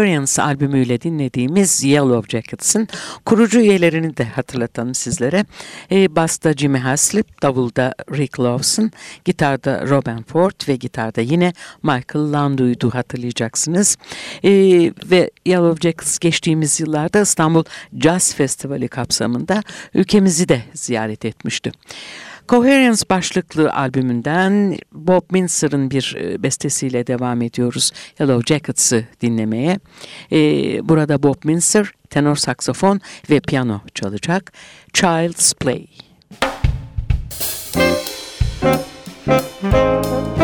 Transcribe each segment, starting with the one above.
Experience albümüyle dinlediğimiz Yellow Jackets'ın kurucu üyelerini de hatırlatalım sizlere. E, Basta Jimmy Haslip, davulda Rick Lawson, gitarda Robin Ford ve gitarda yine Michael Landau'ydu hatırlayacaksınız. E, ve Yellow Jackets geçtiğimiz yıllarda İstanbul Jazz Festivali kapsamında ülkemizi de ziyaret etmişti. Coherence başlıklı albümünden Bob Minster'ın bir e, bestesiyle devam ediyoruz. Yellow Jackets'ı dinlemeye. Ee, burada Bob Minster tenor saksofon ve piyano çalacak. Child's Play. Müzik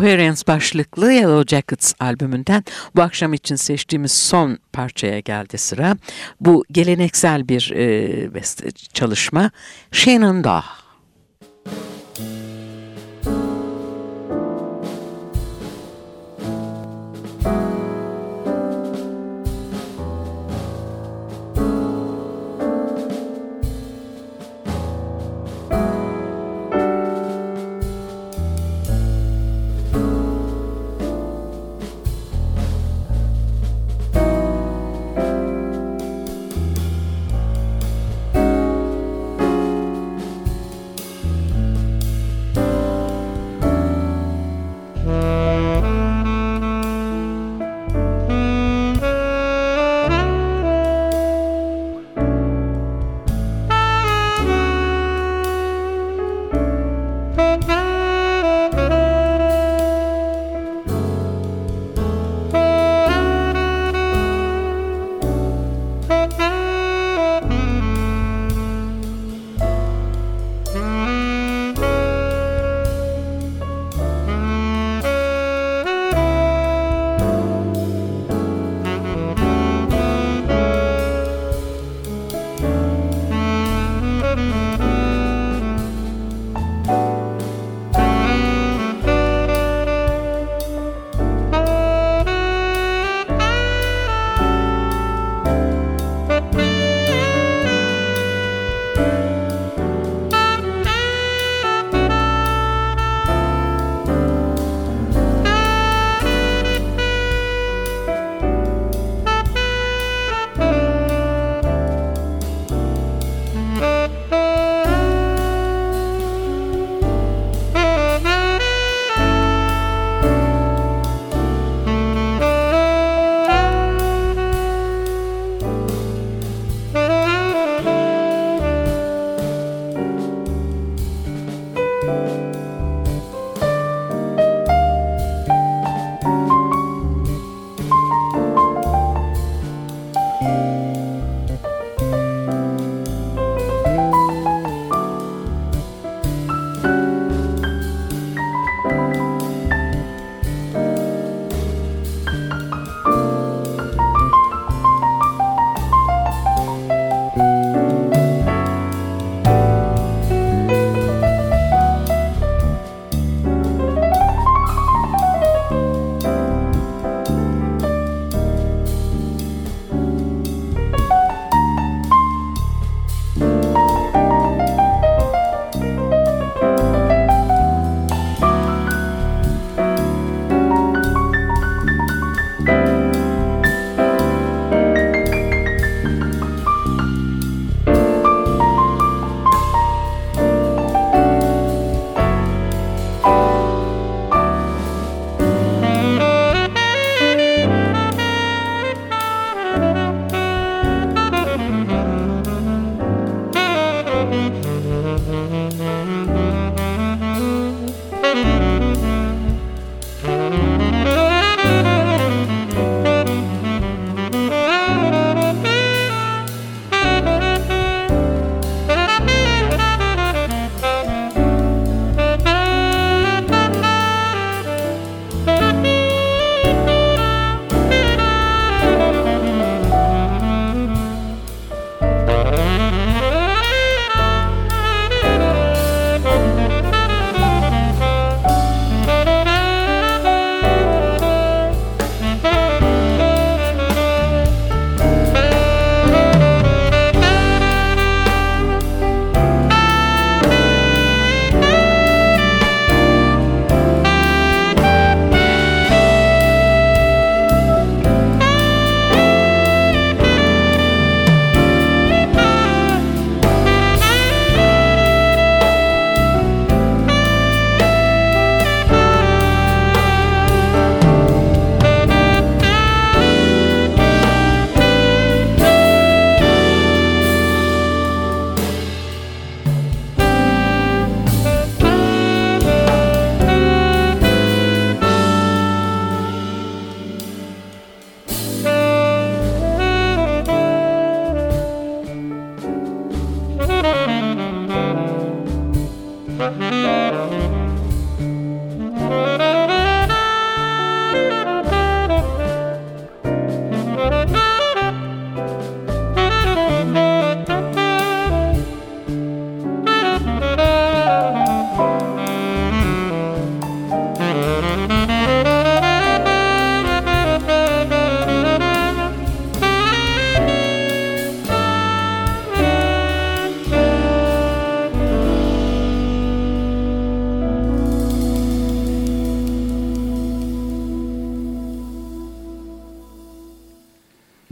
Coherence başlıklı Yellow Jackets albümünden bu akşam için seçtiğimiz son parçaya geldi sıra. Bu geleneksel bir e, çalışma Shenandoah.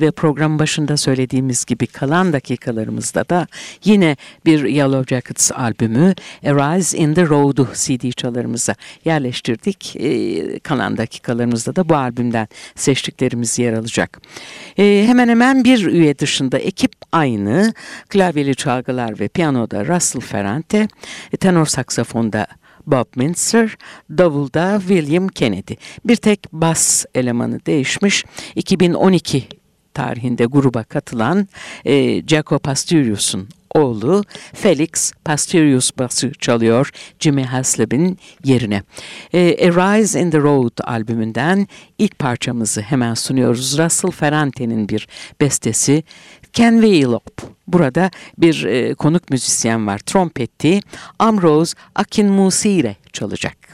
Ve program başında söylediğimiz gibi kalan dakikalarımızda da yine bir Yellow Jackets albümü Arise in the Road'u CD çalarımıza yerleştirdik. E, kalan dakikalarımızda da bu albümden seçtiklerimiz yer alacak. E, hemen hemen bir üye dışında ekip aynı. Klavyeli çalgılar ve piyanoda Russell Ferrante, tenor saksafonda Bob Minster, davulda William Kennedy. Bir tek bas elemanı değişmiş. 2012 tarihinde gruba katılan e, Jaco Pastorius'un oğlu Felix Pastorius bası çalıyor Jimmy Haslab'in yerine. E, A Rise in the Road albümünden ilk parçamızı hemen sunuyoruz. Russell Ferrante'nin bir bestesi Ken Wheelop. Burada bir e, konuk müzisyen var. Trompeti Amrose Akinmusire çalacak.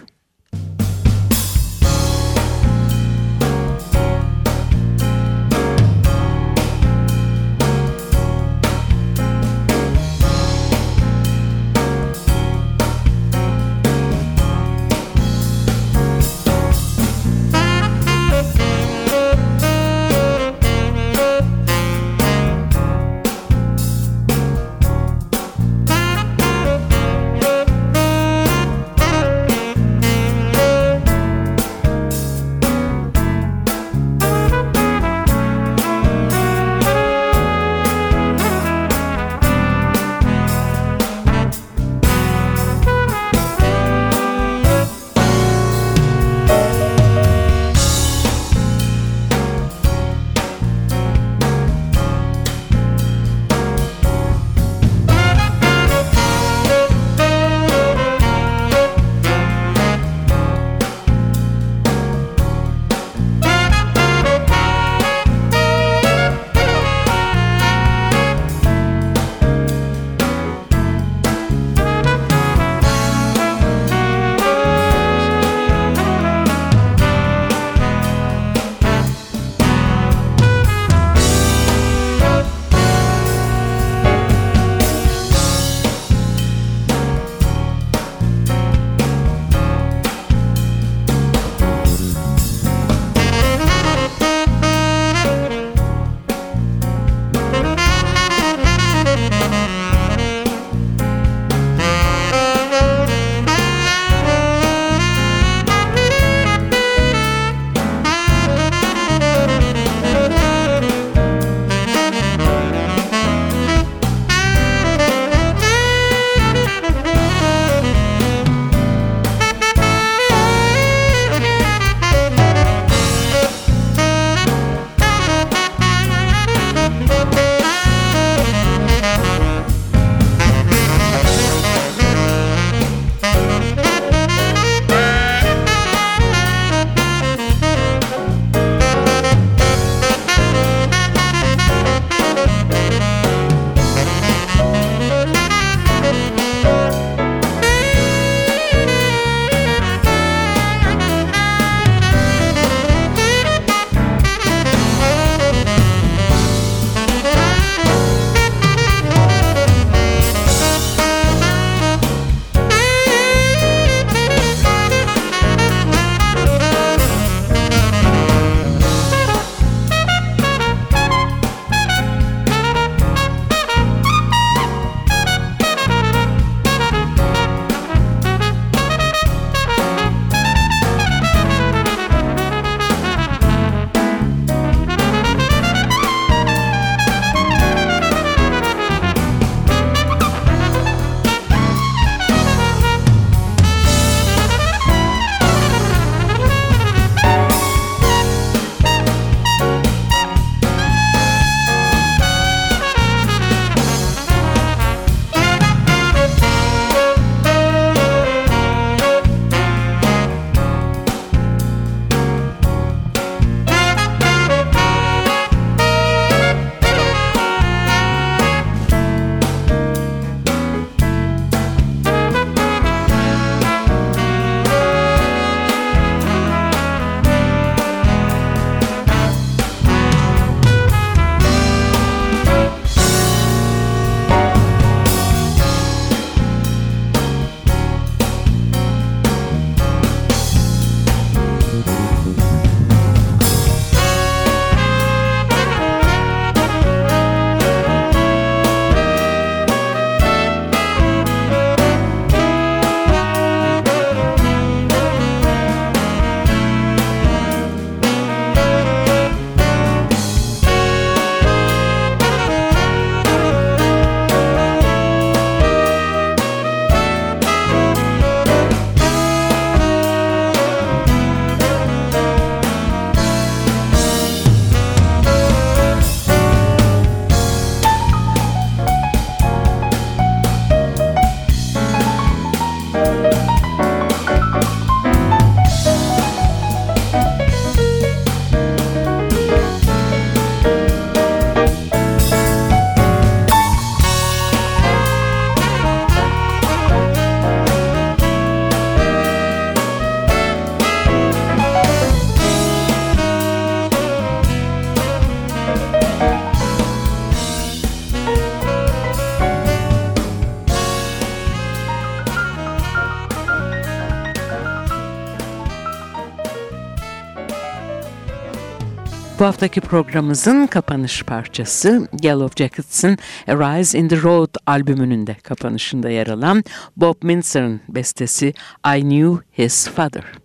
Bu haftaki programımızın kapanış parçası Yellow Jackets'ın A Rise in the Road albümünün de kapanışında yer alan Bob Mintzer'ın bestesi I Knew His Father.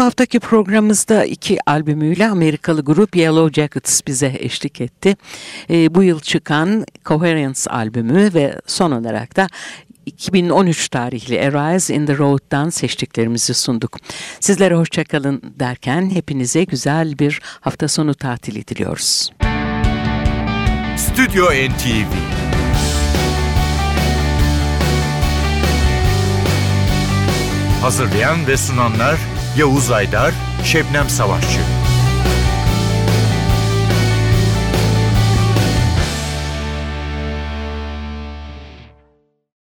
Haftaki programımızda iki albümüyle Amerikalı grup Yellow Jackets bize eşlik etti. E, bu yıl çıkan Coherence albümü ve son olarak da 2013 tarihli Arise in the Road'dan seçtiklerimizi sunduk. Sizlere hoşçakalın derken hepinize güzel bir hafta sonu tatili diliyoruz. Stüdyo NTV Hazırlayan ve sunanlar Yavuz Aydar, Şebnem Savaşçı.